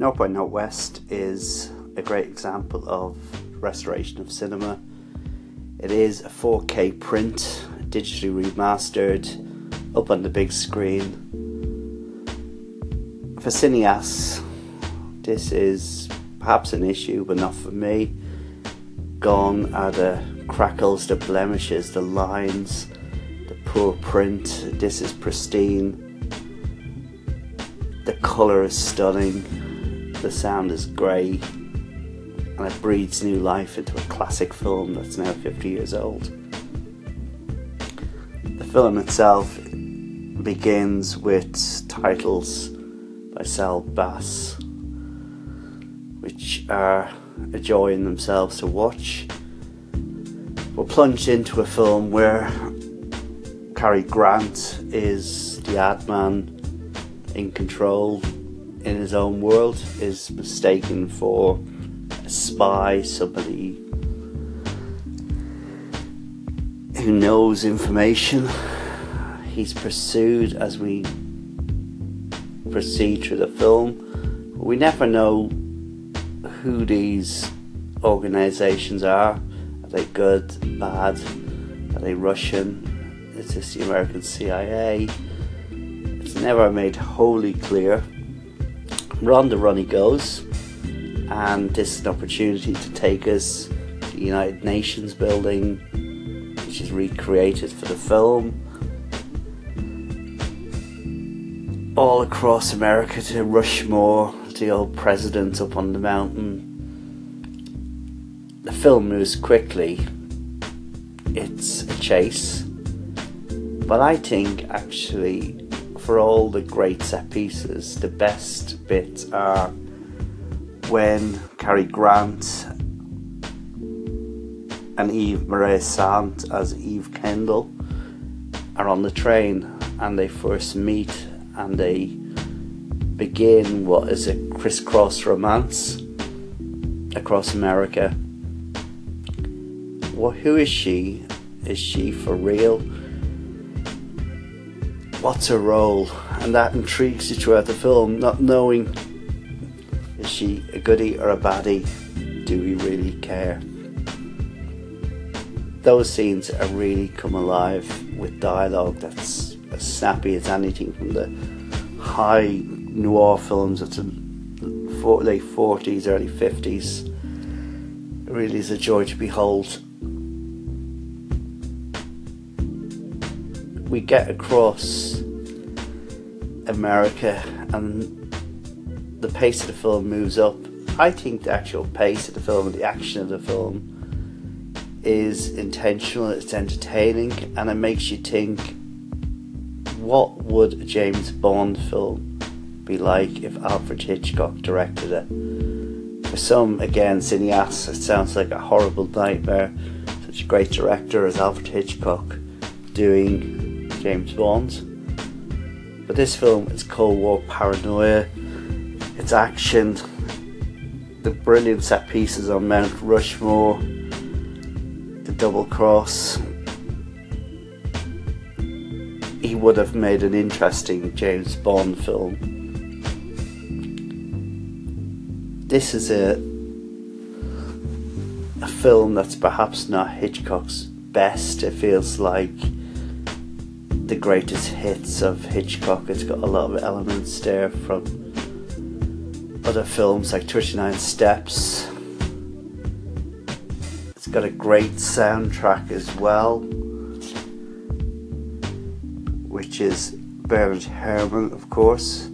North by Northwest is a great example of restoration of cinema. It is a 4K print, digitally remastered, up on the big screen. For cineasts, this is perhaps an issue, but not for me. Gone are the crackles, the blemishes, the lines, the poor print. This is pristine. The colour is stunning the sound is great and it breathes new life into a classic film that's now 50 years old. The film itself begins with titles by Saul Bass, which are a joy in themselves to watch. We're plunged into a film where Cary Grant is the ad man in control in his own world is mistaken for a spy, somebody who knows information. He's pursued as we proceed through the film. We never know who these organizations are. Are they good, bad? Are they Russian? Is this the American CIA? It's never made wholly clear. Run the run he goes, and this is an opportunity to take us to the United Nations building, which is recreated for the film. All across America to Rushmore, the old president up on the mountain. The film moves quickly. It's a chase. But I think actually for all the great set pieces, the best bits are when Cary Grant and Eva Marie Saint as Eve Kendall are on the train and they first meet and they begin what is a crisscross romance across America. Well, who is she? Is she for real? What's her role? And that intrigues you throughout the film, not knowing is she a goody or a baddie? Do we really care? Those scenes are really come alive with dialogue that's as snappy as anything from the high noir films of the late 40s, early 50s. It really is a joy to behold. We get across America and the pace of the film moves up. I think the actual pace of the film and the action of the film is intentional, it's entertaining, and it makes you think what would a James Bond film be like if Alfred Hitchcock directed it? For some, again, cineasts, it sounds like a horrible nightmare. Such a great director as Alfred Hitchcock doing James Bond. But this film is Cold War paranoia, it's action, the brilliant set pieces on Mount Rushmore, the double cross. He would have made an interesting James Bond film. This is a a film that's perhaps not Hitchcock's best. It feels like the greatest hits of Hitchcock. It's got a lot of elements there from other films like 39 Steps. It's got a great soundtrack as well, which is Bernard Herrmann, of course,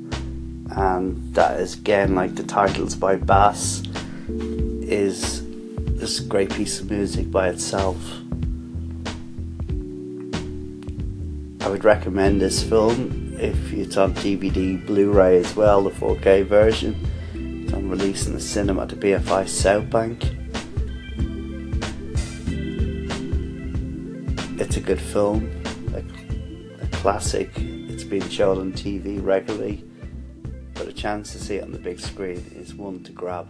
and that is again like the titles by Bass is this great piece of music by itself. I would recommend this film if it's on DVD, Blu-ray as well, the 4K version. It's on release in the cinema at the BFI South Bank. It's a good film, a, a classic. It's been shown on TV regularly, but a chance to see it on the big screen is one to grab.